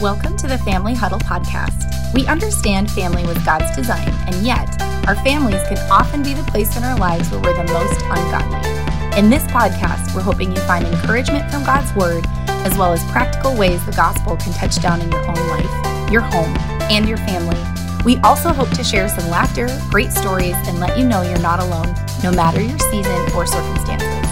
Welcome to the Family Huddle podcast. We understand family was God's design, and yet our families can often be the place in our lives where we're the most ungodly. In this podcast, we're hoping you find encouragement from God's Word, as well as practical ways the gospel can touch down in your own life, your home, and your family. We also hope to share some laughter, great stories, and let you know you're not alone, no matter your season or circumstances.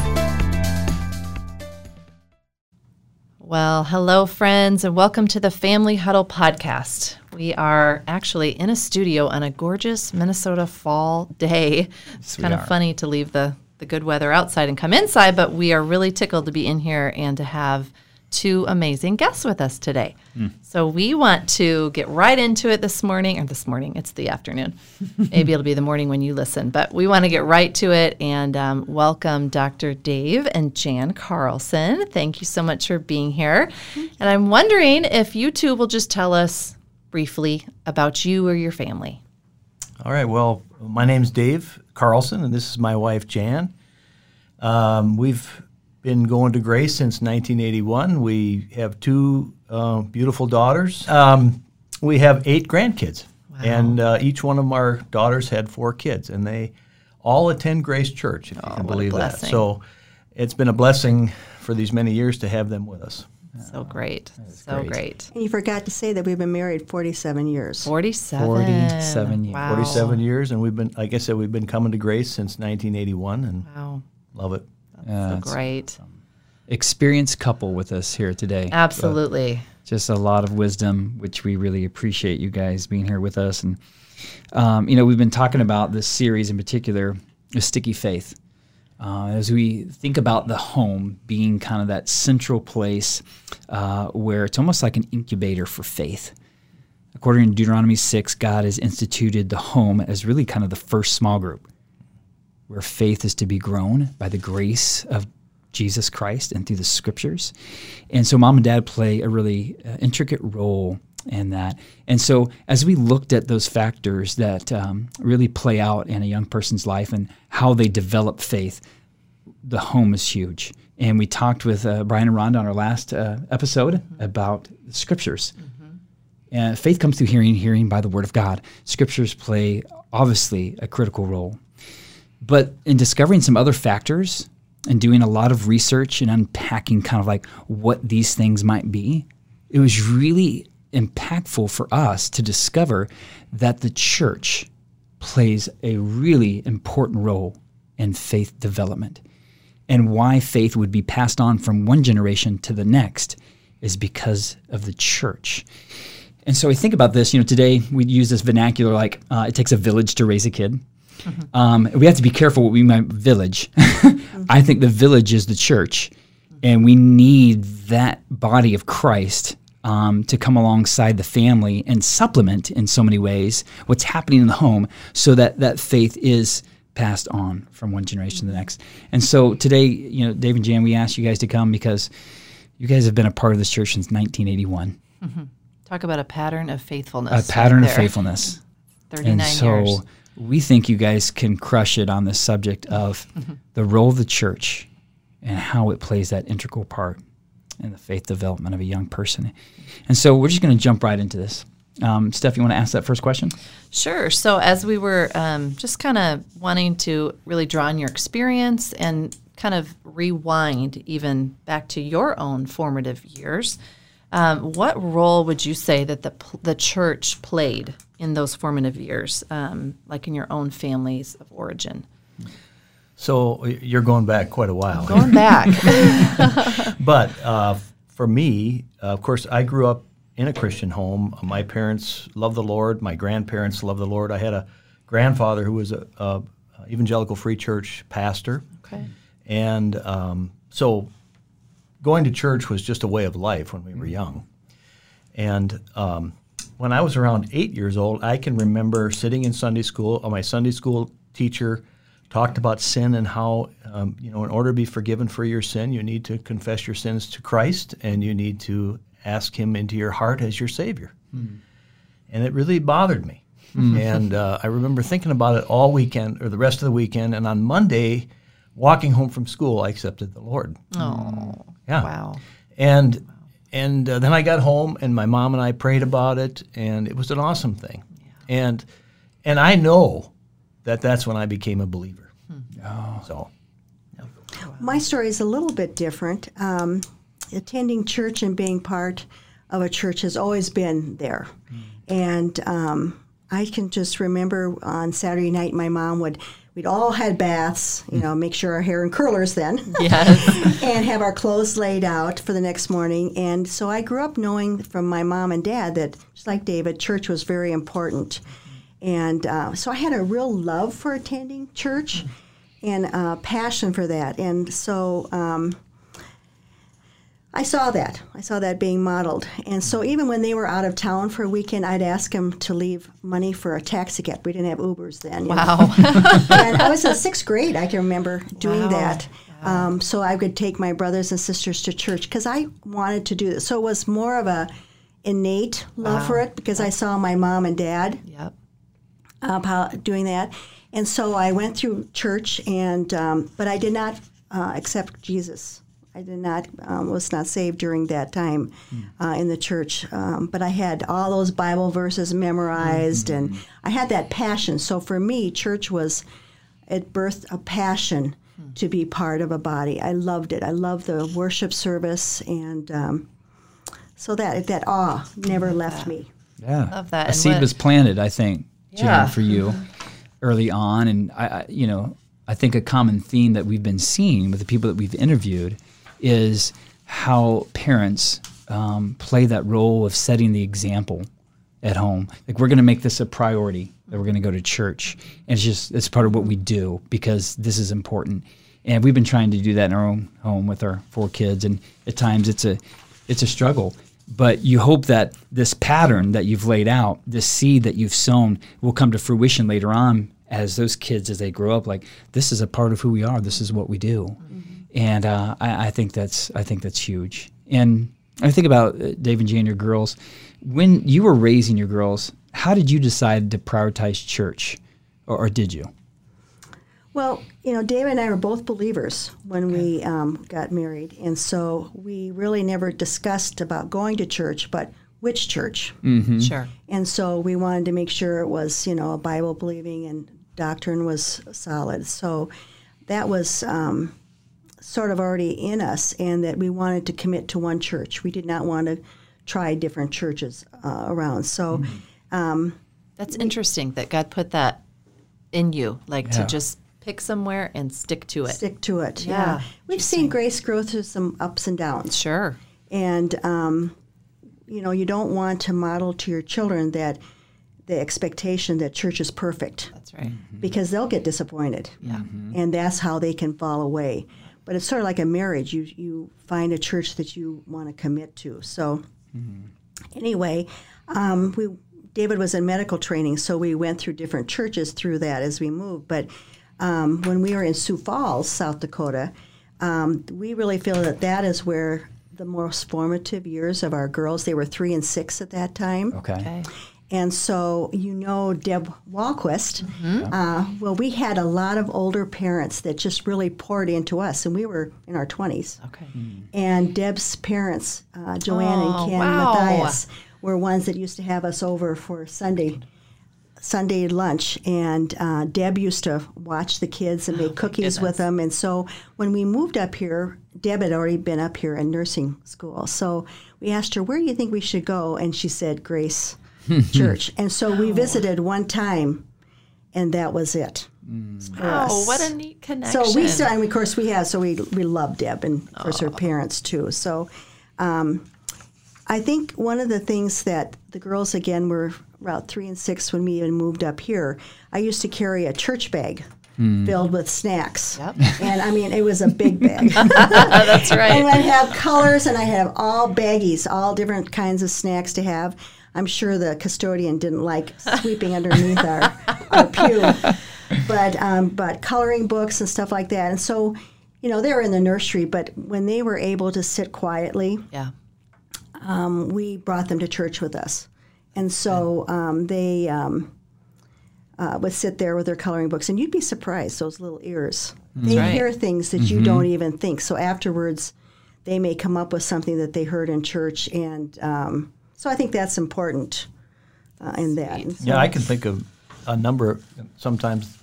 Well, hello, friends, and welcome to the Family Huddle podcast. We are actually in a studio on a gorgeous Minnesota fall day. It's kind of funny to leave the, the good weather outside and come inside, but we are really tickled to be in here and to have two amazing guests with us today. Mm. So we want to get right into it this morning, or this morning, it's the afternoon. Maybe it'll be the morning when you listen, but we want to get right to it and um, welcome Dr. Dave and Jan Carlson. Thank you so much for being here. And I'm wondering if you two will just tell us briefly about you or your family. All right. Well, my name's Dave Carlson, and this is my wife, Jan. Um, we've been going to Grace since 1981. We have two uh, beautiful daughters. Um, we have eight grandkids, wow. and uh, each one of our daughters had four kids, and they all attend Grace Church, if oh, you can believe that. So it's been a blessing for these many years to have them with us. So great. So great. great. And you forgot to say that we've been married 47 years. 47. 47 years. Wow. 47 years. And we've been, like I said, we've been coming to Grace since 1981 and wow. love it. Yeah, so great. Experienced couple with us here today. Absolutely. just a lot of wisdom, which we really appreciate you guys being here with us. And, um, you know, we've been talking about this series in particular, sticky faith. Uh, as we think about the home being kind of that central place uh, where it's almost like an incubator for faith. According to Deuteronomy 6, God has instituted the home as really kind of the first small group where faith is to be grown by the grace of Jesus Christ and through the scriptures. And so mom and dad play a really uh, intricate role in that. And so as we looked at those factors that um, really play out in a young person's life and how they develop faith, the home is huge. And we talked with uh, Brian and Rhonda on our last uh, episode mm-hmm. about the scriptures. Mm-hmm. And faith comes through hearing, hearing by the word of God. Scriptures play obviously a critical role. But in discovering some other factors and doing a lot of research and unpacking kind of like what these things might be, it was really impactful for us to discover that the church plays a really important role in faith development. And why faith would be passed on from one generation to the next is because of the church. And so we think about this, you know, today we use this vernacular like uh, it takes a village to raise a kid. Mm-hmm. Um, we have to be careful what we mean by village. mm-hmm. I think the village is the church, and we need that body of Christ um, to come alongside the family and supplement in so many ways what's happening in the home, so that that faith is passed on from one generation to the next. And so today, you know, Dave and Jan, we asked you guys to come because you guys have been a part of this church since 1981. Mm-hmm. Talk about a pattern of faithfulness. A pattern right of faithfulness. 39 and so, years we think you guys can crush it on the subject of mm-hmm. the role of the church and how it plays that integral part in the faith development of a young person. And so we're just going to jump right into this. Um, Steph, you want to ask that first question? Sure. So, as we were um, just kind of wanting to really draw on your experience and kind of rewind even back to your own formative years, um, what role would you say that the the church played in those formative years, um, like in your own families of origin? So you're going back quite a while. Going back. but uh, for me, uh, of course, I grew up in a Christian home. My parents loved the Lord. My grandparents loved the Lord. I had a grandfather who was a, a evangelical free church pastor. Okay. And um, so going to church was just a way of life when we were young. And um, when I was around eight years old, I can remember sitting in Sunday school. Uh, my Sunday school teacher talked about sin and how, um, you know, in order to be forgiven for your sin, you need to confess your sins to Christ and you need to ask Him into your heart as your Savior. Mm. And it really bothered me. Mm. And uh, I remember thinking about it all weekend or the rest of the weekend. And on Monday, walking home from school, I accepted the Lord. Oh, yeah. Wow. And and uh, then I got home, and my mom and I prayed about it, and it was an awesome thing. And and I know that that's when I became a believer. So My story is a little bit different. Um, attending church and being part of a church has always been there. And um, I can just remember on Saturday night, my mom would, we'd all had baths, you know, make sure our hair in curlers then, Yes. and have our clothes laid out for the next morning. And so I grew up knowing from my mom and dad that, just like David, church was very important. And uh, so I had a real love for attending church and uh, passion for that. And so um, I saw that. I saw that being modeled. And so even when they were out of town for a weekend, I'd ask them to leave money for a taxi cab. We didn't have Ubers then. Wow. and I was in sixth grade. I can remember doing Wow. that. Um, so I could take my brothers and sisters to church because I wanted to do this. So it was more of a innate love for it because I saw my mom and dad yep. uh, doing that. And so I went through church, and um, but I did not uh, accept Jesus. I did not um, was not saved during that time uh, in the church. Um, but I had all those Bible verses memorized, and I had that passion. So for me, church was it birthed a passion to be part of a body. I loved it. I loved the worship service, and um, so that that awe never left me. Yeah, Love that. A And seed what- was planted, I think, Jan, Yeah. for you early on, and I, I, you know, I think a common theme that we've been seeing with the people that we've interviewed is how parents um, play that role of setting the example at home. Like we're going to make this a priority that we're going to go to church, and it's just it's part of what we do because this is important. And we've been trying to do that in our own home with our four kids, and at times it's a it's a struggle. But you hope that this pattern that you've laid out, this seed that you've sown, will come to fruition later on as those kids as they grow up. Like this is a part of who we are. This is what we do, and uh, I, I think that's I think that's huge. And I think about uh, Dave and Jane, your girls. When you were raising your girls, how did you decide to prioritize church, or, or did you? Well, you know, David and I were both believers when we um, got married, and so we really never discussed about going to church, but which church. Sure. And so we wanted to make sure it was, you know, a Bible believing and doctrine was solid. So that was um, sort of already in us, and that we wanted to commit to one church. We did not want to try different churches uh, around. So. That's interesting that God put that in you, like Yeah. to just pick somewhere and stick to it. Stick to it. Yeah, Yeah. We've seen grace grow through some ups and downs. Sure. and um, you know you don't want to model to your children that the expectation that church is perfect That's right. because they'll get disappointed Yeah. and that's how they can fall away but it's sort of like a marriage. You you find a church that you want to commit to. So anyway um, we david was in medical training so we went through different churches through that as we moved. But um, when we were in sioux falls south dakota um, we really feel that that is where the most formative years of our girls they were three and six at that time. Okay. Okay. And so, you know, Deb Walquist, uh, well, we had a lot of older parents that just really poured into us, and we were in our 20s. Okay. And Deb's parents, uh, Joanne Oh, and Ken wow. Matthias, were ones that used to have us over for Sunday. Sunday lunch, and uh, Deb used to watch the kids and make cookies goodness. with them. And so when we moved up here, Deb had already been up here in nursing school. So we asked her, Where do you think we should go? And she said, Grace Church. And so we visited one time, and that was it. for Oh, us. what a neat connection. So we still, and of course we have, so we we love Deb and of course her parents too. So, um, I think one of the things that the girls again were about three and six when we even moved up here. I used to carry a church bag filled with snacks, Yep. and I mean it was a big bag. That's right. and. I'd have colors, and I have all baggies, all different kinds of snacks to have. I'm sure the custodian didn't like sweeping underneath our, our pew, but um, but coloring books and stuff like that. And so, you know, they were in the nursery, but when they were able to sit quietly, Yeah. we brought them to church with us. And so um, they um, uh, would sit there with their coloring books, and you'd be surprised, those little ears. They right. hear things that you don't even think. So afterwards, they may come up with something that they heard in church, and um, so I think that's important uh, in that. So- Yeah, I can think of a number. Sometimes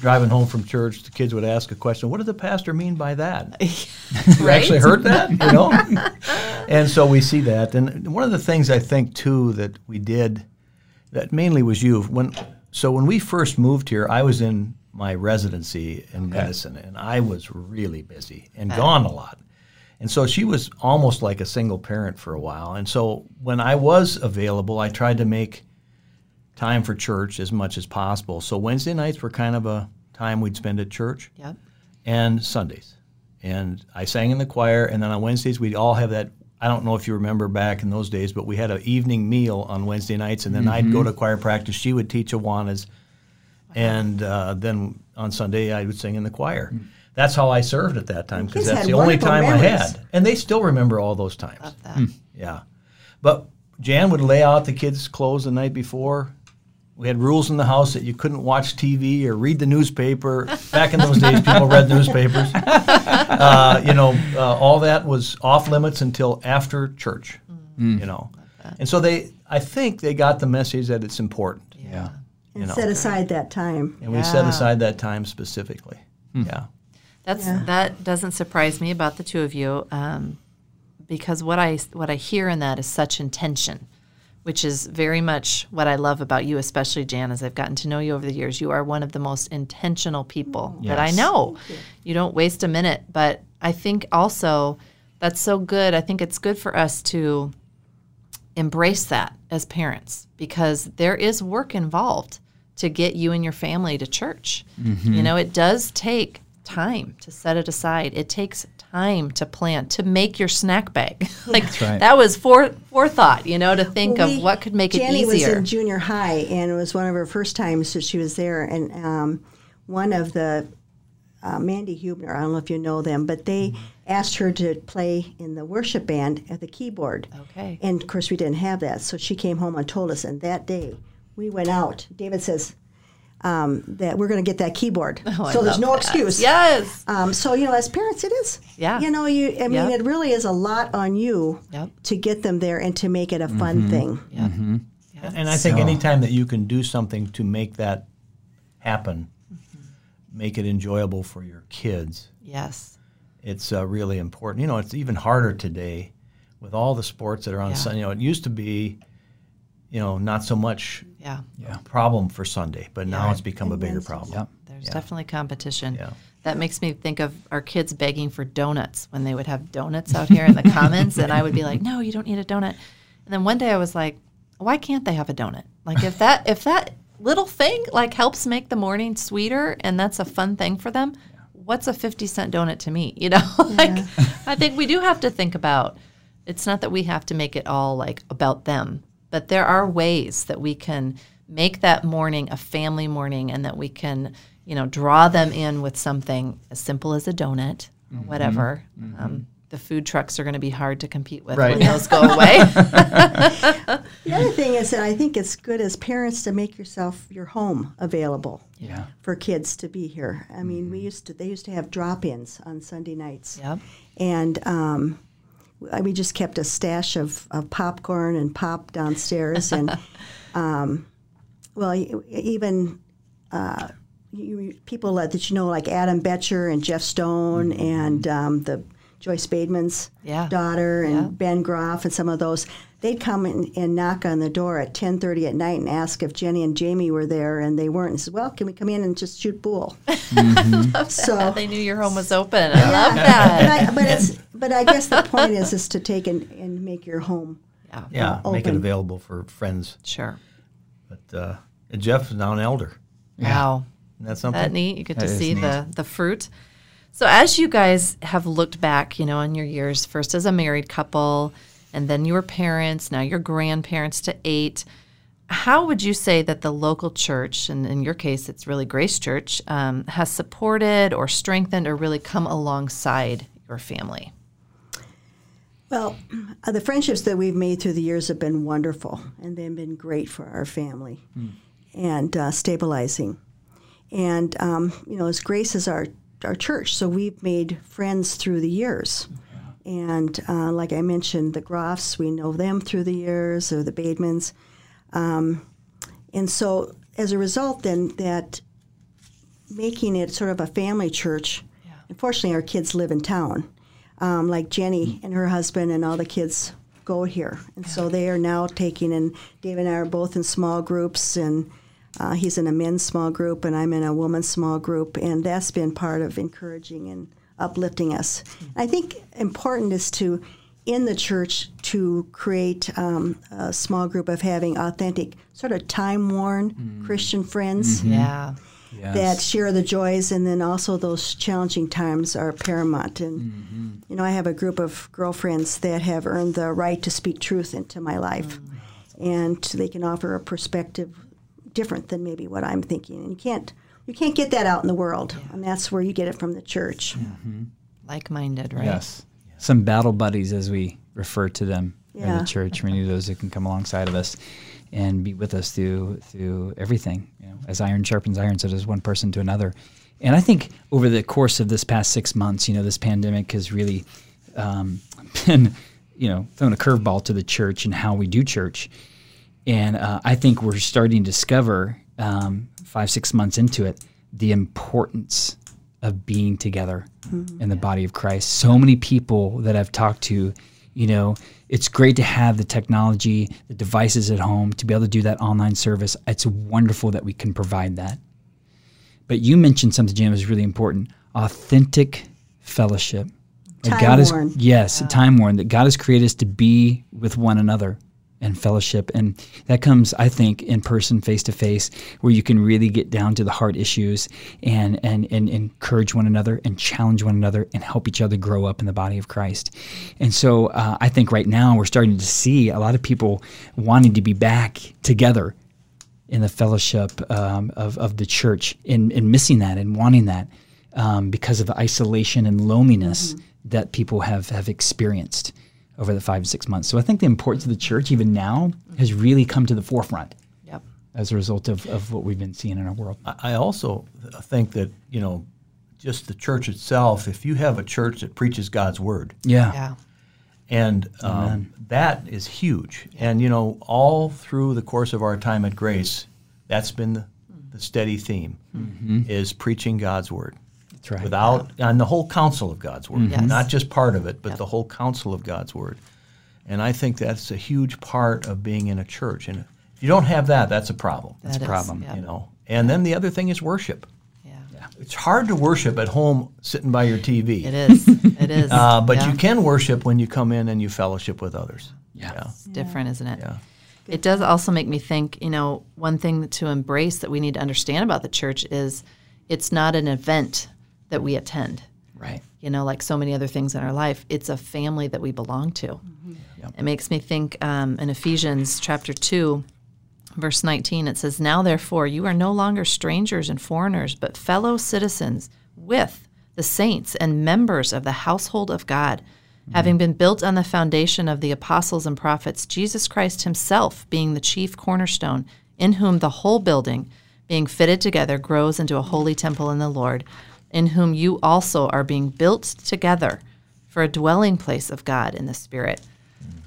driving home from church, the kids would ask a question. What did the pastor mean by that? You actually heard that, you know? and so we see that. And one of the things I think too that we did, that mainly was you. When so when we first moved here, I was in my residency in medicine, and I was really busy and gone a lot. And so she was almost like a single parent for a while. And so when I was available, I tried to make time for church as much as possible. So Wednesday nights were kind of a time we'd spend at church Yep. and Sundays. And I sang in the choir, and then on Wednesdays we'd all have that. I don't know if you remember back in those days, but we had an evening meal on Wednesday nights, and then I'd go to choir practice. She would teach Awanas, and uh, then on Sunday I would sing in the choir. That's how I served at that time because that's the only wonderful time I had, and they still remember all those times. Love that. Yeah. But Jan would lay out the kids' clothes the night before. We had rules in the house that you couldn't watch TV or read the newspaper. Back in those days, people read newspapers. Uh, you know, uh, all that was off limits until after church. You know, and so they, I think they got the message that it's important. Yeah. and know. set aside that time. And we set aside that time specifically. Yeah. That's Yeah. that doesn't surprise me about the two of you, um, because what I what I hear in that is such intention, which is very much what I love about you, especially Jan. As I've gotten to know you over the years, you are one of the most intentional people that I know. You don't waste a minute, but I think also that's so good. I think it's good for us to embrace that as parents because there is work involved to get you and your family to church. You know, it does take time to set it aside. It takes time to plan, to make your snack bag. like right. that was fore, forethought, you know, to think Well, of what could make Jenny it easier. Jenny was in junior high, and it was one of her first times that she was there. And um, one of the uh, Mandy Hubner, I don't know if you know them, but they asked her to play in the worship band at the keyboard. Okay. And of course, we didn't have that, so she came home and told us. And that day, we went out. David says um, that we're going to get that keyboard, Oh, I so there's no that. excuse. Yes. Um, so you know, as parents, it is. Yeah. You know, you. I mean, Yep. it really is a lot on you Yep. to get them there and to make it a fun thing. Yeah. And I think So- anytime that you can do something to make that happen, make it enjoyable for your kids, Yes. it's uh, really important. You know, it's even harder today with all the sports that are on Yeah. Sunday. You know, it used to be, you know, not so much Yeah. Yeah. problem for Sunday, but now it's become a bigger problem. Yep. There's Yeah. definitely competition. Yeah. That makes me think of our kids begging for donuts when they would have donuts out here in the commons, and I would be like, "No, you don't need a donut." And then one day I was like, "Why can't they have a donut? Like if that if that little thing like helps make the morning sweeter, and that's a fun thing for them, what's a fifty cent donut to me? You know, like I think we do have to think about. It's not that we have to make it all like about them, but there are ways that we can make that morning a family morning and that we can, you know, draw them in with something as simple as a donut or whatever. Um, the food trucks are going to be hard to compete with Right. when those go away. The other thing is that I think it's good as parents to make yourself your home available Yeah. for kids to be here. I mean, we used to they used to have drop-ins on Sunday nights, yep. and um, I- we just kept a stash of, of popcorn and pop downstairs, and um, well, even. Uh, you, people that you know, like Adam Betcher and Jeff Stone, and um, the Joyce Bademan's Yeah. daughter, and Yeah. Ben Groff, and some of those, they'd come in and knock on the door at ten thirty at night and ask if Jenny and Jamie were there, and they weren't. And said, "Well, can we come in and just shoot pool?" so They knew your home was open. I love that. but, I, but it's but I guess the point is is to take and, and make your home. Yeah. Yeah, make it available for friends. Sure. But uh, Jeff is now an elder. Wow. Isn't that something? that neat. You get That to is see neat. the the fruit. So as you guys have looked back, you know, on your years, first as a married couple, and then your parents, now you're grandparents to eight. How would you say that the local church, and in your case, it's really Grace Church, um, has supported or strengthened or really come alongside your family? Well, uh, the friendships that we've made through the years have been wonderful, and they've been great for our family and uh, stabilizing. And um, you know, as Grace is our our church, so we've made friends through the years. And uh, like I mentioned, the Groffs, we know them through the years, or the Bademans. Um, and so as a result, then, that making it sort of a family church, yeah. unfortunately, our kids live in town. Um, like Jenny and her husband and all the kids go here. And so they are now taking, and Dave and I are both in small groups, and uh, he's in a men's small group, and I'm in a woman's small group. And that's been part of encouraging and uplifting us. I think important is to, in the church, to create um, a small group of having authentic, sort of time worn mm. Christian friends. Mm-hmm. Yeah. Yes. That share the joys, and then also those challenging times are paramount. And mm-hmm. you know, I have a group of girlfriends that have earned the right to speak truth into my life, mm and they can offer a perspective different than maybe what I'm thinking. And you can't you can't get that out in the world, yeah. and that's where you get it from the church. Mm-hmm. Like-minded, right? Yes. Some battle buddies, as we refer to them yeah. in the church. We need those that can come alongside of us and be with us through through everything. You know, as iron sharpens iron, so does one person to another. And I think over the course of this past six months, you know, this pandemic has really um, been, you know, thrown a curveball to the church and how we do church. And uh, I think we're starting to discover um, five, six months into it, the importance of being together mm-hmm. in the body of Christ. So many people that I've talked to, you know, it's great to have the technology, the devices at home to be able to do that online service. It's wonderful that we can provide that. But you mentioned something, Jim, is really important authentic fellowship. Time God is, yes, wow. time worn, that God has created us to be with one another and fellowship. And that comes, I think, in person, face to face, where you can really get down to the hard issues and, and, and encourage one another and challenge one another and help each other grow up in the body of Christ. And so uh, I think right now we're starting to see a lot of people wanting to be back together in the fellowship um, of, of the church and, and missing that and wanting that um, because of the isolation and loneliness mm-hmm. that people have, have experienced over the five to six months. So I think the importance of the church, even now, has really come to the forefront. Yep. As a result of, of what we've been seeing in our world. I also think that, you know, just the church itself, if you have a church that preaches God's word. Yeah. Yeah. And um, that is huge. And, you know, all through the course of our time at Grace, that's been the, the steady theme mm-hmm. is preaching God's word. That's right. Without yeah. and the whole counsel of God's word, mm-hmm. yes. not just part of it, but yep. the whole counsel of God's word. And I think that's a huge part of being in a church. And if you don't have that, that's a problem. That's a problem. Yep. You know. And then the other thing is worship. Yeah. yeah. It's hard to worship at home sitting by your TV. It is. It is. uh, but yeah. you can worship when you come in and you fellowship with others. Yeah. yeah. It's different, isn't it? Yeah. It does also make me think, you know, one thing to embrace that we need to understand about the church is it's not an event that we attend. Right. You know, like so many other things in our life, it's a family that we belong to. Mm-hmm. Yep. It makes me think um, in Ephesians chapter 2, verse 19, it says, Now therefore you are no longer strangers and foreigners, but fellow citizens with the saints and members of the household of God, mm-hmm. having been built on the foundation of the apostles and prophets, Jesus Christ himself being the chief cornerstone, in whom the whole building, being fitted together, grows into a holy temple in the Lord in whom you also are being built together for a dwelling place of God in the Spirit.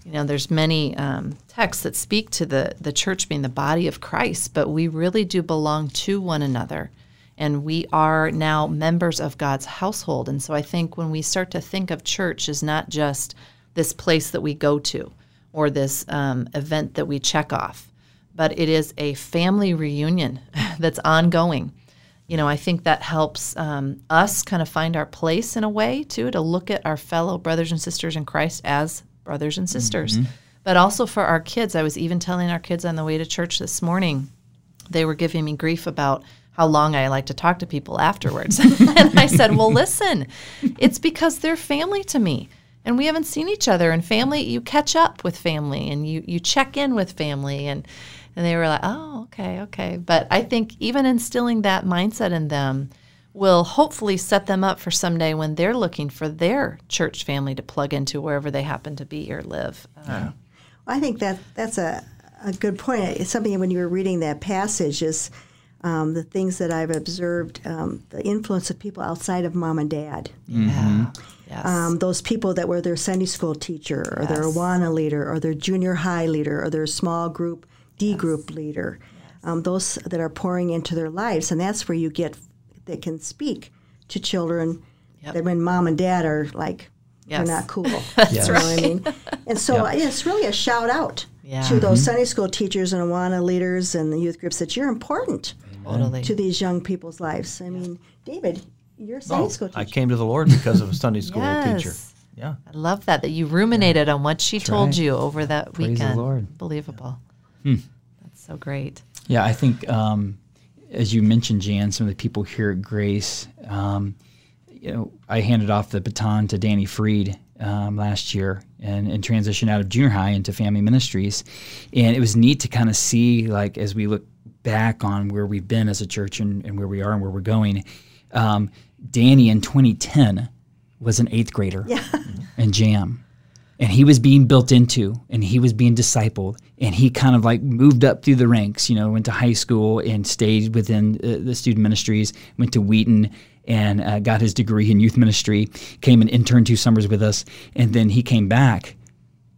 You know, there's many um, texts that speak to the the church being the body of Christ, but we really do belong to one another, and we are now members of God's household. And so, I think when we start to think of church as not just this place that we go to or this um, event that we check off, but it is a family reunion that's ongoing you know, I think that helps um, us kind of find our place in a way too, to look at our fellow brothers and sisters in Christ as brothers and sisters. Mm-hmm. But also for our kids, I was even telling our kids on the way to church this morning, they were giving me grief about how long I like to talk to people afterwards. and I said, Well, listen, it's because they're family to me. And we haven't seen each other. And family, you catch up with family and you, you check in with family. And and they were like, oh, okay, okay. But I think even instilling that mindset in them will hopefully set them up for someday when they're looking for their church family to plug into wherever they happen to be or live. Yeah. Um, well, I think that that's a, a good point. It's something when you were reading that passage is um, the things that I've observed, um, the influence of people outside of mom and dad. Yeah. Yes. Um, those people that were their Sunday school teacher or their Awana leader or their junior high leader or their small group, D group leader. Um, those that are pouring into their lives. And that's where you get, that can speak to children Yep. that when mom and dad are like, Yes. they're not cool. That's You know what I mean? And so Yep. yeah, it's really a shout out Yeah. to those Sunday school teachers and Awana leaders and the youth groups that you're important totally. to these young people's lives. I mean, David, you're a Sunday No, school teacher. I came to the Lord because of a Sunday school teacher. Yeah. I love that that you ruminated on what she told right. you over that Praise the weekend. Lord. Believable. That's so great. Yeah, I think um, as you mentioned, Jan, some of the people here at Grace, um, you know, I handed off the baton to Danny Freed um, last year and, and transitioned out of junior high into family ministries, and it was neat to kind of see, like, as we look back on where we've been as a church and, and where we are and where we're going. Um, Danny in 2010 was an eighth grader in Jam and he was being built into and he was being discipled and he kind of like moved up through the ranks you know went to high school and stayed within uh, the student ministries went to wheaton and uh, got his degree in youth ministry came and interned two summers with us and then he came back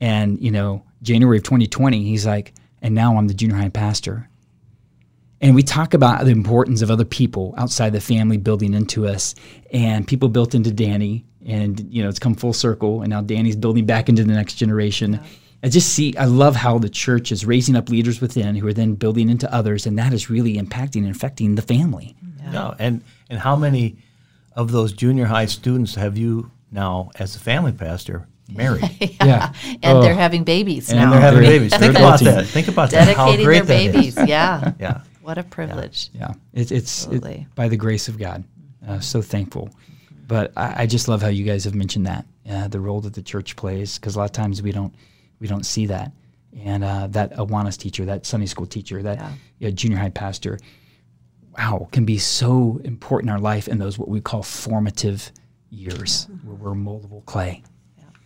and you know january of 2020 he's like and now i'm the junior high pastor and we talk about the importance of other people outside the family building into us and people built into danny and you know it's come full circle and now danny's building back into the next generation i just see i love how the church is raising up leaders within who are then building into others and that is really impacting and affecting the family No, and and how many of those junior high students have you now, as a family pastor, married? yeah And Oh. they're having babies and now. they're having babies. Think about that. Think about that. Dedicating great their that is. babies. Yeah. Yeah. What a privilege. Yeah, it, it's it- by the grace of God. Uh, so thankful. But I, I just love how you guys have mentioned that uh, the role that the church plays because a lot of times we don't we don't see that. And uh, that Awanas teacher, that Sunday school teacher, that Yeah. yeah, junior high pastor, wow, can be so important in our life in those what we call formative years where we're moldable clay.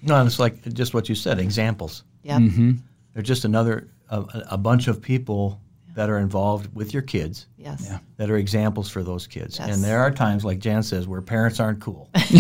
No, and it's like just what you said. Examples. Yeah. Mm-hmm. They're just another a, a bunch of people that are involved with your kids Yes. Yeah. that are examples for those kids. Yes. And there are times, like Jan says, where parents aren't cool.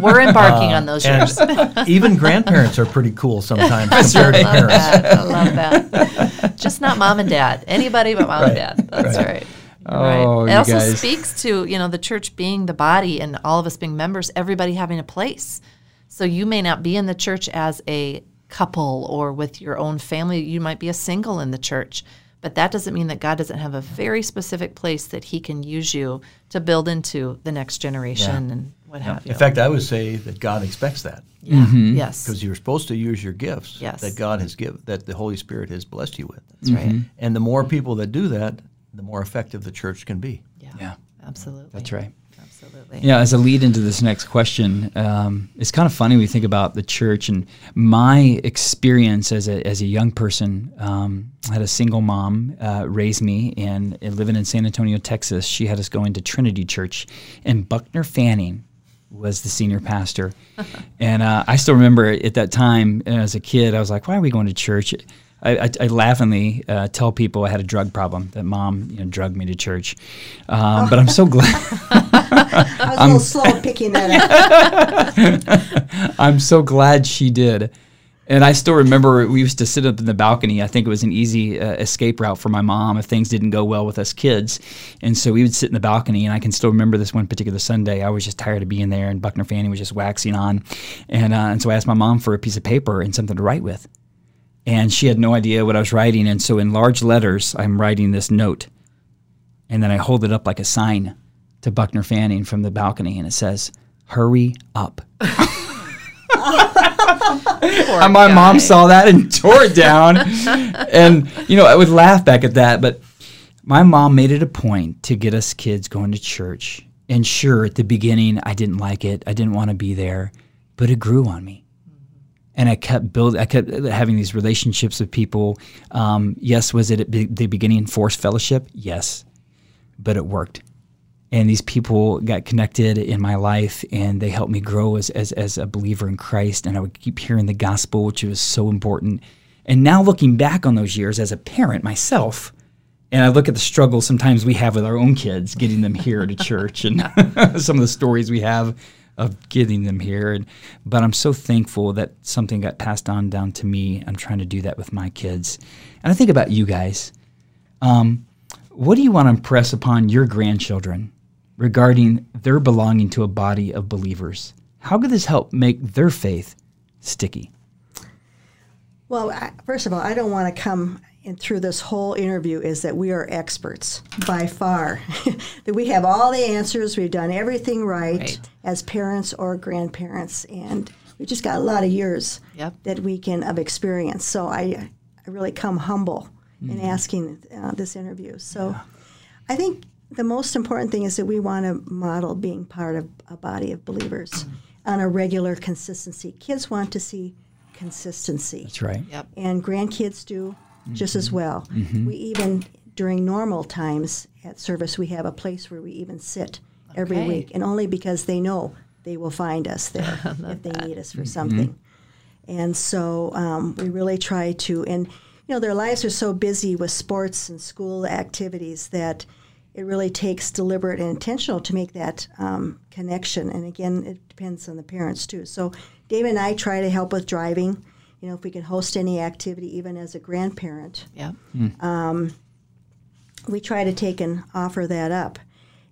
We're embarking on uh, those and years. even grandparents are pretty cool sometimes compared to love parents. that. I love that. Just not mom and dad. Anybody but mom and dad. That's Right. right. Oh, right. It you also guys. speaks to you know the church being the body and all of us being members, everybody having a place. So you may not be in the church as a couple or with your own family. You might be a single in the church, but that doesn't mean that God doesn't have a very specific place that He can use you to build into the next generation Yeah. and what have you. In fact, I would say that God expects that yeah. Mm-hmm. yes, because you're supposed to use your gifts Yes. that God has given, that the Holy Spirit has blessed you with. that's right. And the more people that do that, the more effective the church can be. Yeah, Yeah, absolutely. that's right. Absolutely. Yeah, as a lead into this next question, um, it's kind of funny we think about the church and my experience as a, as a young person. Um, I had a single mom uh, raise me, and, and living in San Antonio, Texas, she had us going to Trinity Church, and Buckner Fanning was the senior pastor. and uh, I still remember at that time as a kid, I was like, "Why are we going to church?" I, I, I laughingly uh, tell people I had a drug problem. That mom, you know, drugged me to church. Um, but I'm so glad. I was a little slow picking that up. I'm so glad she did. And I still remember we used to sit up in the balcony. I think it was an easy uh, escape route for my mom if things didn't go well with us kids. And so we would sit in the balcony. And I can still remember this one particular Sunday. I was just tired of being there, and Buckner Fanning was just waxing on. And, uh, and so I asked my mom for a piece of paper and something to write with. And she had no idea what I was writing. And so in large letters, I'm writing this note. And then I hold it up like a sign to Buckner Fanning from the balcony. And it says, Hurry up. And my guy. mom saw that and tore it down. and, you know, I would laugh back at that. But my mom made it a point to get us kids going to church. And sure, at the beginning, I didn't like it. I didn't want to be there, but it grew on me. And I kept building. I kept having these relationships with people. Um, yes, was it at be- the beginning forced fellowship? Yes, but it worked and these people got connected in my life and they helped me grow as, as, as a believer in christ and i would keep hearing the gospel which was so important and now looking back on those years as a parent myself and I look at the struggle sometimes we have with our own kids getting them here to church and some of the stories we have of getting them here. And, but I'm so thankful that something got passed on down to me. I'm trying to do that with my kids. And I think about you guys. Um, what do you want to impress upon your grandchildren regarding their belonging to a body of believers? How could this help make their faith sticky? Well, I, first of all, I don't want to come and through this whole interview is that we are experts by far. that we have all the answers, we've done everything right, right, as parents or grandparents, and we just got a lot of years yep. that we can of experience. So I, I really come humble mm-hmm. in asking uh, this interview. So yeah. I think the most important thing is that we want to model being part of a body of believers mm-hmm. on a regular consistency. Kids want to see consistency. That's right. Yep. And grandkids do just as well. Mm-hmm. We even during normal times at service we have a place where we even sit okay. every week, and only because they know they will find us there if they that. need us for mm-hmm. something. And so um, we really try to, and you know, their lives are so busy with sports and school activities that it really takes deliberate and intentional to make that um, connection. And again, it depends on the parents too. So Dave and I try to help with driving you know, if we can host any activity, even as a grandparent. Yeah. Mm. Um, we try to take and offer that up.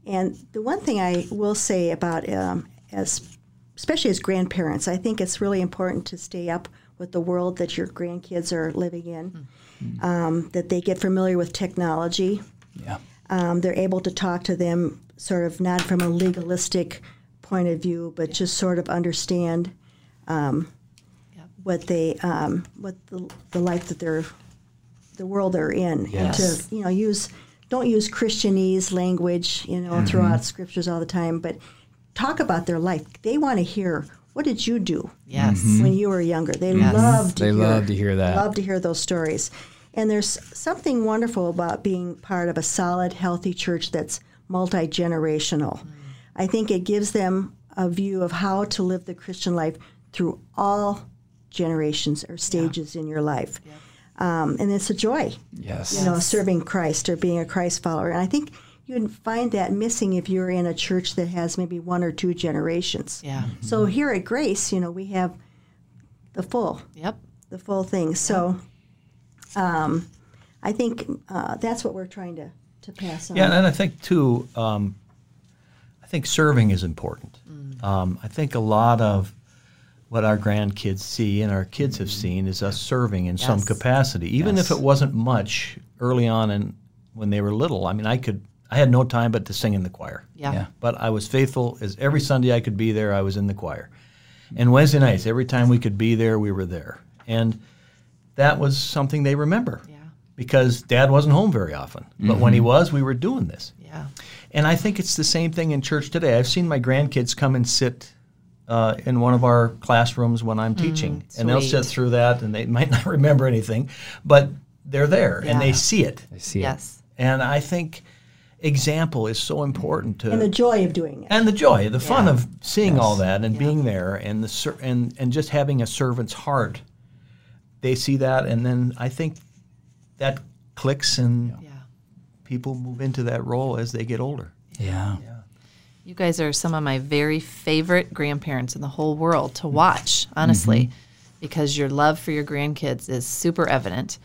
And the one thing I will say about, um, as especially as grandparents, I think it's really important to stay up with the world that your grandkids are living in. Mm. Um, that they get familiar with technology. Yeah. Um, they're able to talk to them sort of not from a legalistic point of view, but just sort of understand um, what they um, what the, the life that they're the world they're in yes. and to you know use don't use christianese language you know mm-hmm. throughout scriptures all the time but talk about their life they want to hear what did you do yes mm-hmm. when you were younger they yes. love to they hear, love to hear that love to hear those stories and there's something wonderful about being part of a solid healthy church that's multi-generational mm. i think it gives them a view of how to live the christian life through all generations or stages yeah. in your life. Yeah. Um, and it's a joy. Yes. You know, serving Christ or being a Christ follower. And I think you would find that missing if you're in a church that has maybe one or two generations. Yeah. Mm-hmm. So here at Grace, you know, we have the full. Yep. The full thing. So um, I think uh, that's what we're trying to, to pass on. Yeah, and I think too, um, I think serving is important. Mm. Um, I think a lot of what our grandkids see and our kids have seen is us serving in yes. some capacity, even yes. if it wasn't much early on and when they were little. I mean, I could I had no time but to sing in the choir. Yeah. yeah. But I was faithful as every Sunday I could be there, I was in the choir. And Wednesday nights, every time we could be there, we were there. And that was something they remember. Yeah. Because dad wasn't home very often. But mm-hmm. when he was, we were doing this. Yeah. And I think it's the same thing in church today. I've seen my grandkids come and sit uh, in one of our classrooms when I'm mm, teaching, mm, and they'll sit through that, and they might not remember anything, but they're there yeah. and they see it. They see yes. it. And I think example is so important to and the joy of doing it and the joy the fun of seeing yes. all that and yeah. being there and the ser- and and just having a servant's heart they see that and then i think that clicks and yeah. people move into that role as they get older yeah. You guys are some of my very favorite grandparents in the whole world to watch, honestly, mm-hmm. because your love for your grandkids is super evident.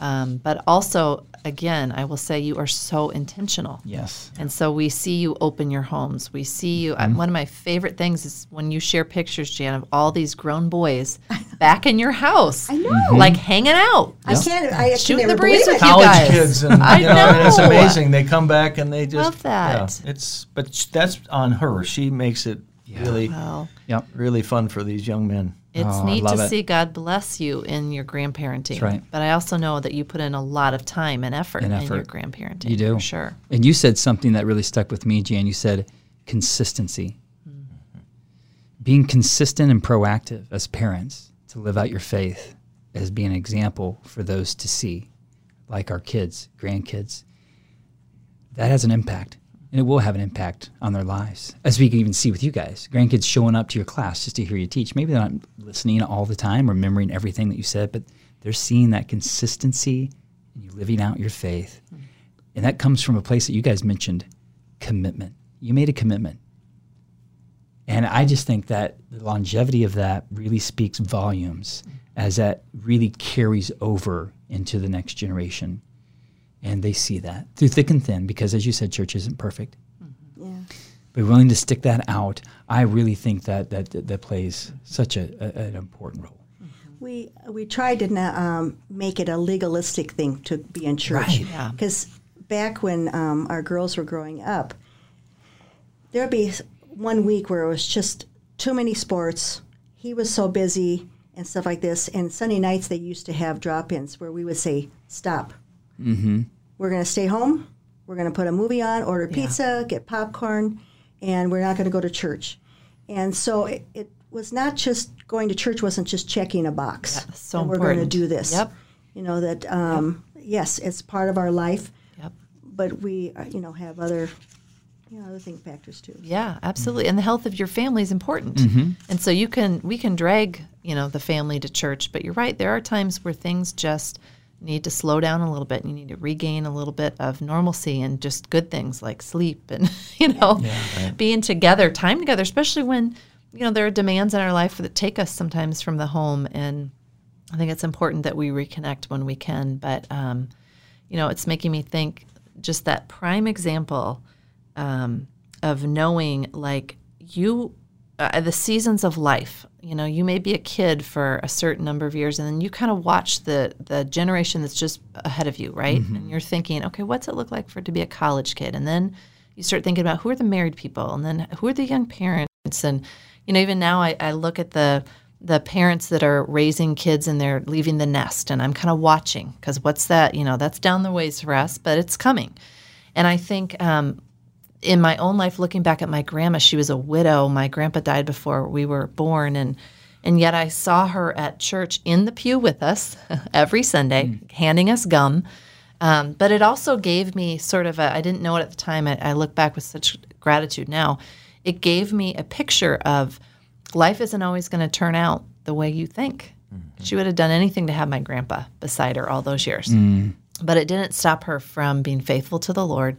Um, but also, again, I will say you are so intentional. Yes. And so we see you open your homes. We see you. Mm-hmm. one of my favorite things is when you share pictures, Jan, of all these grown boys back in your house. I know. Mm-hmm. Like hanging out. I can't. I shooting the breeze with College you guys. kids, and I you know, know. And it's amazing. They come back and they just love that. Yeah, it's but that's on her. She makes it yeah. really, well, yep. really fun for these young men. It's oh, neat to it. see God bless you in your grandparenting. right. But I also know that you put in a lot of time and effort, and effort. in your grandparenting. You do. For sure. And you said something that really stuck with me, Jan. You said consistency. Mm-hmm. Being consistent and proactive as parents to live out your faith as being an example for those to see, like our kids, grandkids. That has an impact and it will have an impact on their lives. As we can even see with you guys, grandkids showing up to your class just to hear you teach. Maybe they're not listening all the time, remembering everything that you said, but they're seeing that consistency and you living out your faith. And that comes from a place that you guys mentioned commitment. You made a commitment. And I just think that the longevity of that really speaks volumes as that really carries over into the next generation. And they see that through thick and thin because, as you said, church isn't perfect. Mm-hmm. Yeah. But willing to stick that out, I really think that that, that plays such a, a, an important role. We we tried to not, um, make it a legalistic thing to be in church. Right. Yeah. Because back when um, our girls were growing up, there'd be one week where it was just too many sports. He was so busy and stuff like this. And Sunday nights they used to have drop-ins where we would say, "Stop. Mm-hmm. We're going to stay home. We're going to put a movie on, order pizza, get popcorn, and we're not going to go to church." And so it, it was not just going to church wasn't just checking a box. Yeah, so we're going to do this. Yep. You know that um, yes, it's part of our life, Yep. but we uh, you know have other you know other thing factors too. Yeah, absolutely. And the health of your family is important. Mm-hmm. And so you can we can drag, you know, the family to church, but you're right, there are times where things just need to slow down a little bit. And you need to regain a little bit of normalcy and just good things like sleep and, you know, being together, time together, especially when, you know, there are demands in our life that take us sometimes from the home and I think it's important that we reconnect when we can, but um, you know, it's making me think just that prime example um, of knowing like you, uh, the seasons of life. You know, you may be a kid for a certain number of years, and then you kind of watch the the generation that's just ahead of you, right? And you're thinking, okay, what's it look like for to be a college kid? And then you start thinking about who are the married people, and then who are the young parents, and you know, even now I, I look at the the parents that are raising kids and they're leaving the nest and i'm kind of watching because what's that you know that's down the ways for us but it's coming and i think um, in my own life looking back at my grandma she was a widow. My grandpa died before we were born and and yet i saw her at church in the pew with us every sunday mm. handing us gum. Um, but it also gave me sort of a i didn't know it at the time I, I look back with such gratitude now. It gave me a picture of life isn't always going to turn out the way you think. Mm-hmm. She would have done anything to have my grandpa beside her all those years. Mm. But it didn't stop her from being faithful to the Lord,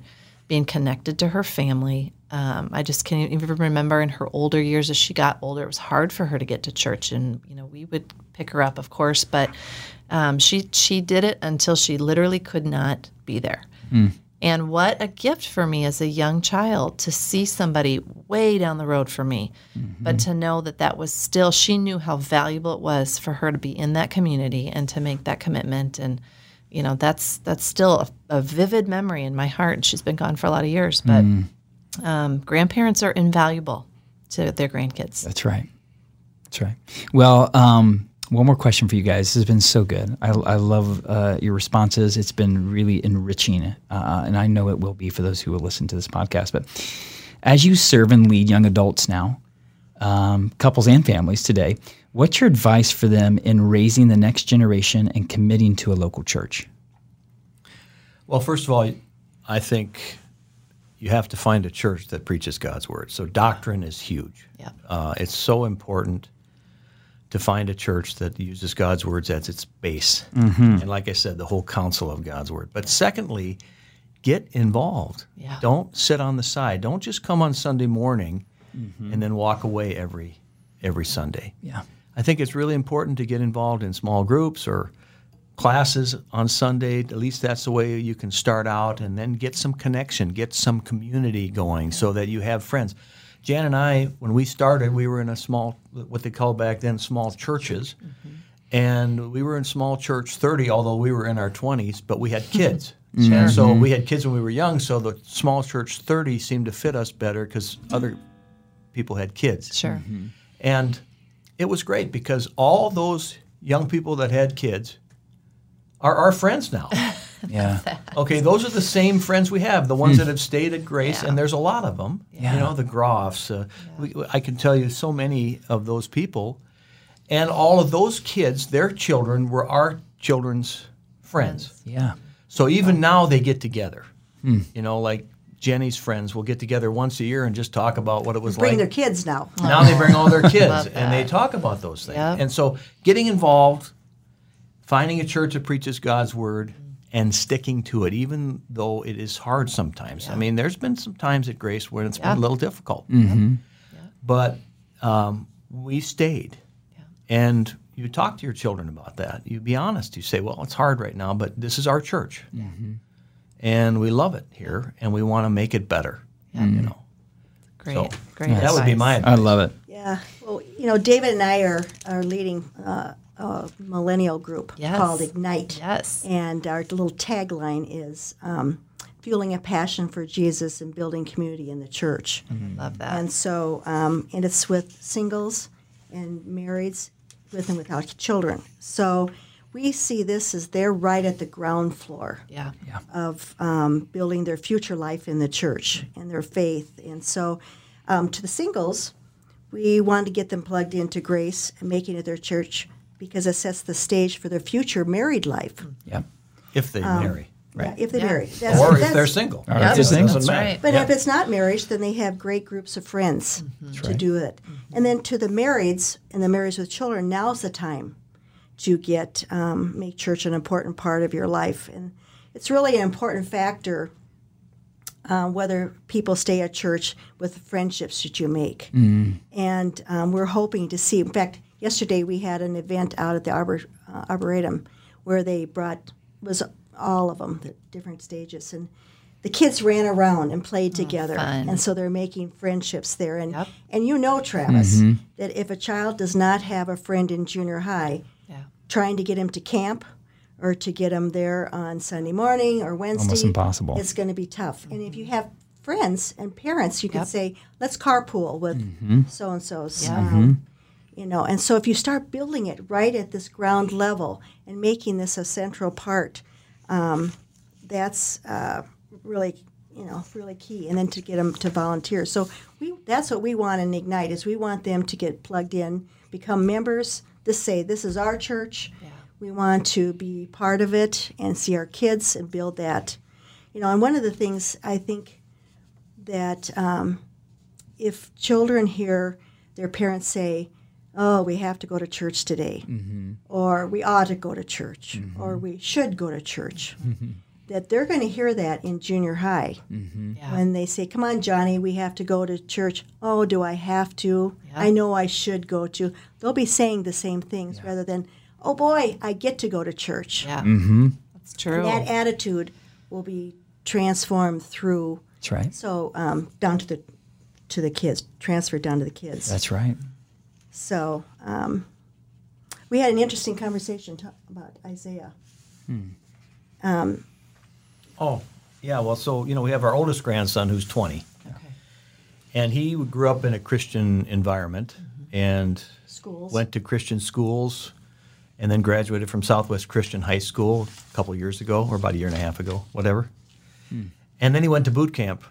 being connected to her family. Um, I just can't even remember in her older years as she got older, it was hard for her to get to church. And, you know, we would pick her up, of course, but um, she, she did it until she literally could not be there. And what a gift for me as a young child to see somebody way down the road for me, but to know that that was still, she knew how valuable it was for her to be in that community and to make that commitment. And, you know, that's that's still a, a vivid memory in my heart. And she's been gone for a lot of years, but um, grandparents are invaluable to their grandkids. That's right. That's right. Well, um, one more question for you guys. This has been so good. I, I love uh, your responses. It's been really enriching, uh, and I know it will be for those who will listen to this podcast. But as you serve and lead young adults now, um, couples and families today, what's your advice for them in raising the next generation and committing to a local church? Well, first of all, I think you have to find a church that preaches God's word. So doctrine is huge. Yeah. Uh, it's so important to find a church that uses God's words as its base. And like I said, the whole counsel of God's word. But secondly, get involved. Yeah. Don't sit on the side. Don't just come on Sunday morning and then walk away every every Sunday. Yeah. I think it's really important to get involved in small groups or classes on Sunday. At least that's the way you can start out and then get some connection, get some community going so that you have friends. Jan and I, when we started, we were in a small, what they called back then, small churches. And we were in small church 30, although we were in our 20s, but we had kids. And so mm-hmm. we had kids when we were young, so the small church 30 seemed to fit us better because other people had kids. Sure. And it was great because all those young people that had kids are our friends now. Yeah. Okay, those are the same friends we have, the ones that have stayed at Grace, Yeah. and there's a lot of them. Yeah. You know, the Groffs. Uh, we, I can tell you so many of those people. And all of those kids, their children were our children's friends. Yeah. So even now they get together. Hmm. You know, like Jenny's friends will get together once a year and just talk about what it was Bring like Bring their kids now. now they bring all their kids and they talk about those things. Yep. And so getting involved, finding a church that preaches God's word, and sticking to it, even though it is hard sometimes. I mean, there's been some times at Grace where it's Yeah. been a little difficult, Mm-hmm. but um, we stayed. And you talk to your children about that. You be honest. You say, "Well, it's hard right now, but this is our church, Mm-hmm. And we love it here, and we want to make it better." Yeah. You know, Great, So, great. that would be advice. my I love it. Yeah. Well, you know, David and I are, are leading uh, a millennial group Yes. called Ignite. Yes. And our little tagline is um, fueling a passion for Jesus and building community in the church. Love that. And so, um, and it's with singles and marrieds with and without children. So we see this as they're right at the ground floor yeah. of um, building their future life in the church and their faith. And so, um, to the singles, we want to get them plugged into grace and making it their church because it sets the stage for their future married life. Yeah. If they marry, Yeah, if they Yeah. marry. That's, or if they're single, Or if they're single. That's right. But Yeah. if it's not marriage, then they have great groups of friends to do it. And then to the marrieds and the marrieds with children, now's the time to get um, make church an important part of your life, and it's really an important factor uh, whether people stay at church with the friendships that you make. And um, we're hoping to see. In fact, yesterday we had an event out at the Arbor, uh, Arboretum where they brought was all of them, the different stages, and the kids ran around and played together, fun. and so they're making friendships there. And Yep. and you know, Travis, that if a child does not have a friend in junior high. Trying to get him to camp or to get him there on Sunday morning or Wednesday. Almost impossible. It's going to be tough. And if you have friends and parents, you could Yep. say, let's carpool with Mm-hmm. so and so's. Yeah. Um, you know, and so if you start building it right at this ground level and making this a central part, um, that's uh, really you know really key and then to get them to volunteer so we that's what we want in ignite is we want them to get plugged in become members to say this is our church. Yeah. we want to be part of it and see our kids and build that. You know and one of the things i think that um, if children hear their parents say oh we have to go to church today mm-hmm. or we ought to go to church mm-hmm. or we should go to church mm-hmm. That they're going to hear that in junior high Yeah. when they say, "Come on, Johnny, we have to go to church." Oh, do I have to? Yeah. I know I should go to. They'll be saying the same things rather than, "Oh boy, I get to go to church." Yeah. Mm-hmm. That's true. And that attitude will be transformed through That's right. so um, down to the to the kids, transferred down to the kids. That's right. So um, we had an interesting conversation ta- about Isaiah. Oh, yeah. Well, so you know, we have our oldest grandson who's 20, okay. and he grew up in a Christian environment mm-hmm. and Schools. went to Christian schools, and then graduated from Southwest Christian High School a couple years ago, or about a year and a half ago, whatever. Hmm. And then he went to boot camp.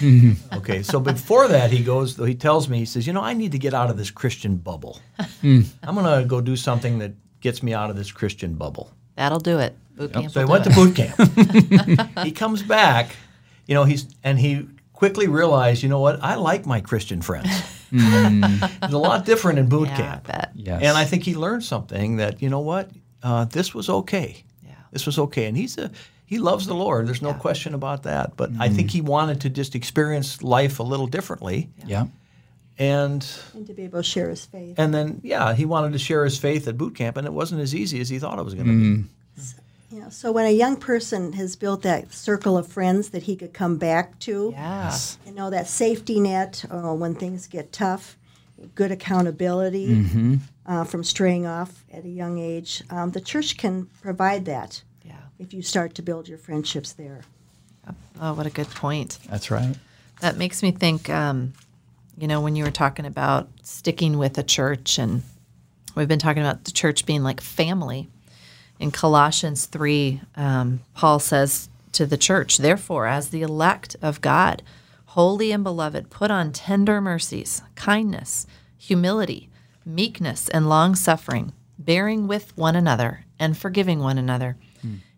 okay, so before that, he goes. He tells me, he says, "You know, I need to get out of this Christian bubble. Hmm. I'm going to go do something that gets me out of this Christian bubble." That'll do it. Boot camp. So he went do to boot camp. he comes back, you know, he's and he quickly realized, you know what, I like my Christian friends. It's a lot different in boot Yeah, I camp. bet. Yes. And I think he learned something that, you know what, uh, this was okay. Yeah. This was okay. And he's a he loves the Lord. There's no question about that. But I think he wanted to just experience life a little differently. yeah. And and to be able to share his faith. and then yeah, he wanted to share his faith at boot camp, and it wasn't as easy as he thought it was going to be. You know, so when a young person has built that circle of friends that he could come back to, Yeah. you know, that safety net uh, when things get tough, good accountability uh, from straying off at a young age, um, the church can provide that Yeah. if you start to build your friendships there. Oh, what a good point. That's right. That makes me think, um, you know, when you were talking about sticking with a church, and we've been talking about the church being like family. In Colossians 3, um, Paul says to the church, Therefore, as the elect of God, holy and beloved, put on tender mercies, kindness, humility, meekness, and long suffering, bearing with one another and forgiving one another.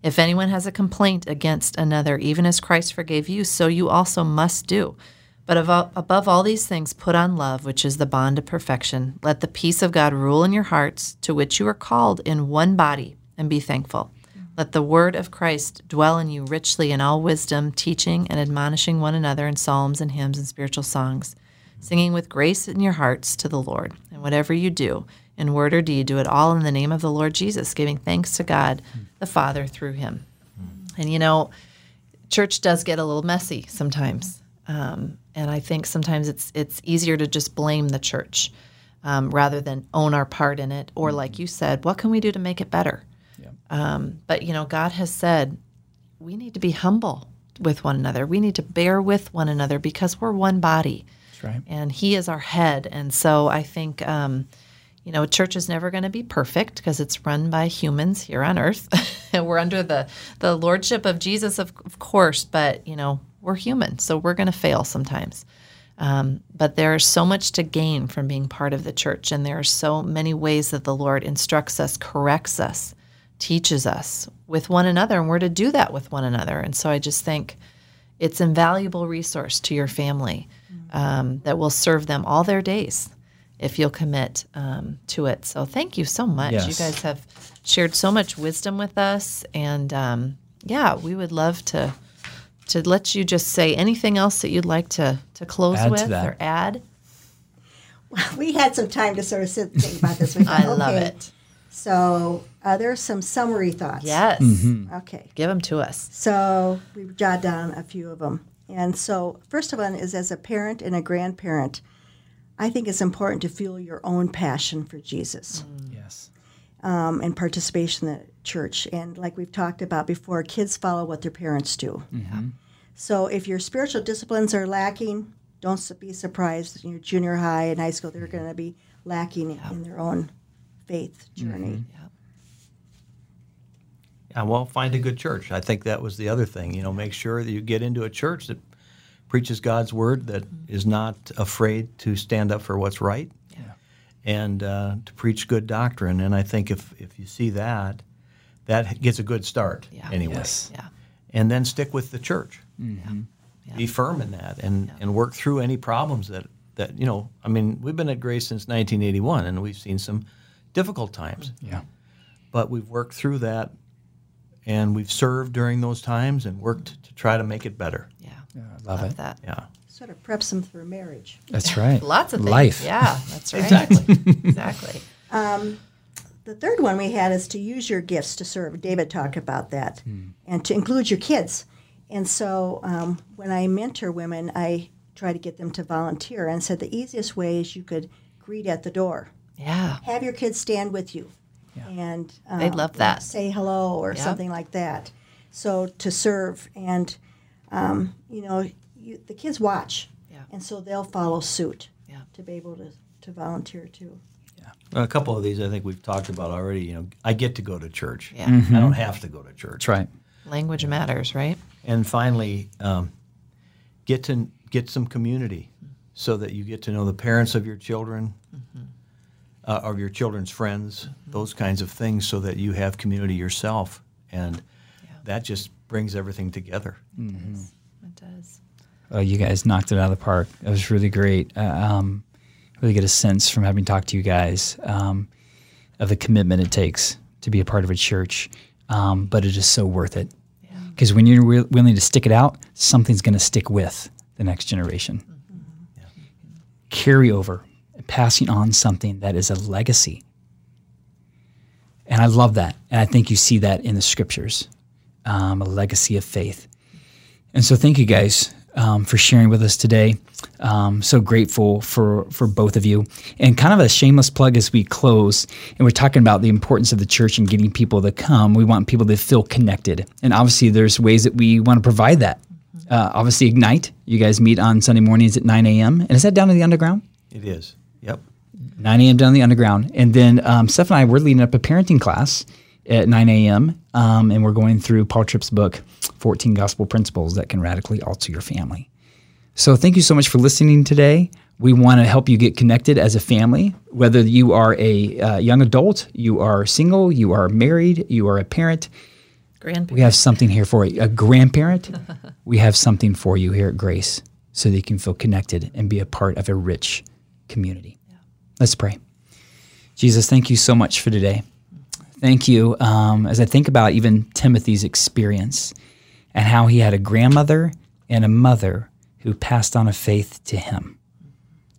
If anyone has a complaint against another, even as Christ forgave you, so you also must do. But above all these things, put on love, which is the bond of perfection. Let the peace of God rule in your hearts, to which you are called in one body, and be thankful. Let the word of Christ dwell in you richly in all wisdom, teaching and admonishing one another in psalms and hymns and spiritual songs, singing with grace in your hearts to the Lord. And whatever you do, in word or deed, do it all in the name of the Lord Jesus, giving thanks to God the Father through him. And you know, church does get a little messy sometimes. Um, and I think sometimes it's it's easier to just blame the church um, rather than own our part in it. Or like you said, what can we do to make it better? Um, but you know, God has said we need to be humble with one another. We need to bear with one another because we're one body. Right. And He is our head. And so I think, um, you know, church is never going to be perfect because it's run by humans here on earth. we're under the, the lordship of Jesus, of, of course, but, you know, we're human. So we're going to fail sometimes. Um, but there's so much to gain from being part of the church. And there are so many ways that the Lord instructs us, corrects us teaches us with one another, and we're to do that with one another. And so I just think it's an invaluable resource to your family um, that will serve them all their days if you'll commit um, to it. So thank you so much. Yes. You guys have shared so much wisdom with us, and um, yeah, we would love to to let you just say anything else that you'd like to to close Add to with that. or add. We had some time to sort of sit and think about this. We I thought, love okay, it. So, uh, are some summary thoughts. Yes, Okay. give them to us. So we've jotted down a few of them. And so, first of all, is as a parent and a grandparent, I think it's important to fuel your own passion for Jesus Yes. um, and participation in the church. And like we've talked about before, kids follow what their parents do. So if your spiritual disciplines are lacking, don't be surprised. In your junior high and high school, they're mm-hmm. going to be lacking in their own faith journey. Mm-hmm. Yeah, well, find a good church. I think that was the other thing. You know, make sure that you get into a church that preaches God's word, that mm-hmm. is not afraid to stand up for what's right, and uh, to preach good doctrine. And I think if if you see that, that gets a good start Yeah. anyway. Yes. Yeah. And then stick with the church. Mm-hmm. Be firm in that, and and work through any problems that that you know. I mean, we've been at Grace since 1981, and we've seen some difficult times Yeah. but we've worked through that and we've served during those times and worked to try to make it better. Yeah. Yeah, I love, it. that. Yeah. Sort of preps them for marriage. That's right. Lots of things. Life. Yeah, that's right. Exactly. exactly. Um, the third one we had is to use your gifts to serve. David talked about that, hmm. and to include your kids. And so um, when I mentor women, I try to get them to volunteer and said the easiest way is you could greet at the door. Yeah. Have your kids stand with you, Yeah. and um, They'd love that. Say hello or something like that. So to serve, and um, you know, you, the kids watch, Yeah. and so they'll follow suit Yeah. to be able to, to volunteer too. Yeah. A couple of these I think we've talked about already. You know, I get to go to church. Yeah. I don't have to go to church. That's right. Language matters, right? And finally, um, get to get some community so that you get to know the parents of your children, uh, of your children's friends, those kinds of things, so that you have community yourself, and that just brings everything together. It does. Oh, you guys knocked it out of the park. It was really great. Uh, um, really get a sense from having talked to you guys um, of the commitment it takes to be a part of a church, um, but it is so worth it. Because when you're wi- willing to stick it out, something's going to stick with the next generation. Carry over, passing on something that is a legacy. And I love that. And I think you see that in the scriptures um, a legacy of faith. And so, thank you guys um, for sharing with us today. Um, so grateful for for both of you. And kind of a shameless plug as we close. And we're talking about the importance of the church and getting people to come. We want people to feel connected, and obviously, there's ways that we want to provide that. Uh, obviously, Ignite. You guys meet on Sunday mornings at 9 a.m. And is that down in the underground? It is. Yep. 9 a.m. down in the underground. And then um, Steph and I, we're leading up a parenting class at 9 a.m. Um, and we're going through Paul Tripp's book, 14 Gospel Principles That Can Radically Alter Your Family. So thank you so much for listening today. We want to help you get connected as a family, whether you are a uh, young adult, you are single, you are married, you are a parent. Grandparents. We have something here for you. A grandparent, we have something for you here at Grace so that you can feel connected and be a part of a rich community. Let's pray. Jesus, thank you so much for today. Thank you. Um, as I think about even Timothy's experience and how he had a grandmother and a mother who passed on a faith to him,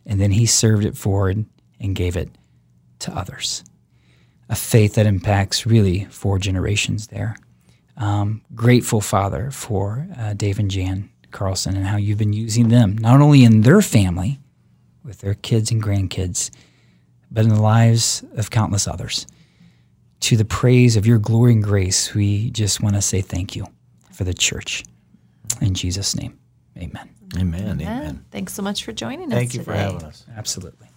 and then he served it forward and gave it to others. A faith that impacts really four generations there. Um, grateful, Father, for uh, Dave and Jan Carlson and how you've been using them, not only in their family, with their kids and grandkids, but in the lives of countless others. To the praise of your glory and grace, we just want to say thank you for the church. In Jesus' name, amen. Amen. Amen. amen. Thanks so much for joining thank us. Thank you for having us. Absolutely.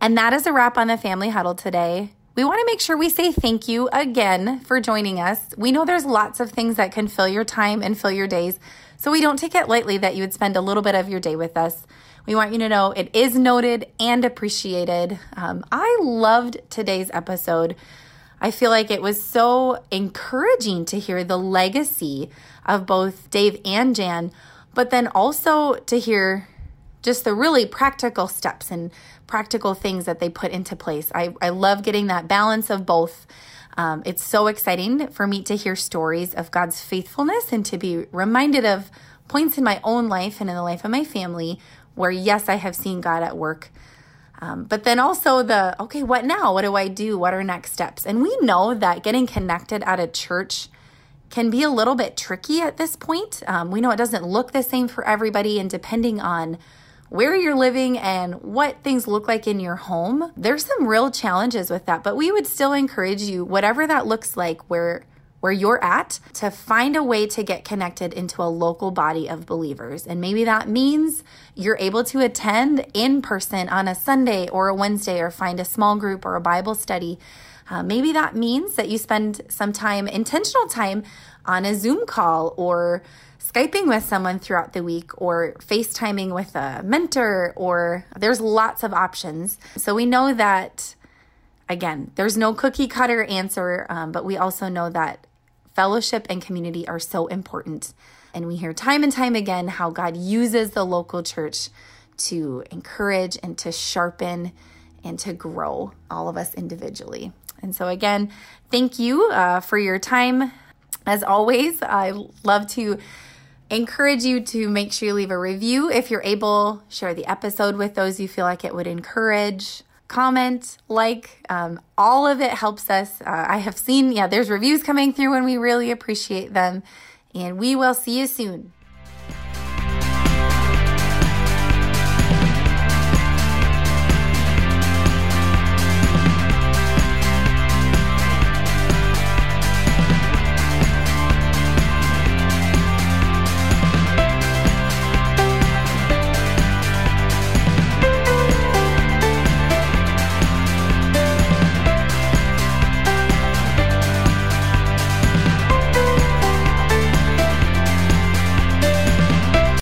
And that is a wrap on the Family Huddle today. We want to make sure we say thank you again for joining us. We know there's lots of things that can fill your time and fill your days, so we don't take it lightly that you would spend a little bit of your day with us. We want you to know it is noted and appreciated. Um, I loved today's episode. I feel like it was so encouraging to hear the legacy of both Dave and Jan, but then also to hear just the really practical steps and practical things that they put into place. I, I love getting that balance of both. Um, it's so exciting for me to hear stories of God's faithfulness and to be reminded of points in my own life and in the life of my family where, yes, I have seen God at work. Um, but then also the, okay, what now? What do I do? What are next steps? And we know that getting connected at a church can be a little bit tricky at this point. Um, we know it doesn't look the same for everybody, and depending on where you're living and what things look like in your home, there's some real challenges with that. But we would still encourage you, whatever that looks like, where where you're at to find a way to get connected into a local body of believers. And maybe that means you're able to attend in person on a Sunday or a Wednesday or find a small group or a Bible study. Uh, maybe that means that you spend some time, intentional time, on a Zoom call or Skyping with someone throughout the week or FaceTiming with a mentor, or there's lots of options. So we know that, again, there's no cookie cutter answer, um, but we also know that fellowship and community are so important. And we hear time and time again how God uses the local church to encourage and to sharpen and to grow all of us individually. And so, again, thank you uh, for your time. As always, I love to encourage you to make sure you leave a review if you're able. Share the episode with those you feel like it would encourage. Comment, like, um, all of it helps us. Uh, I have seen, yeah, there's reviews coming through and we really appreciate them. And we will see you soon.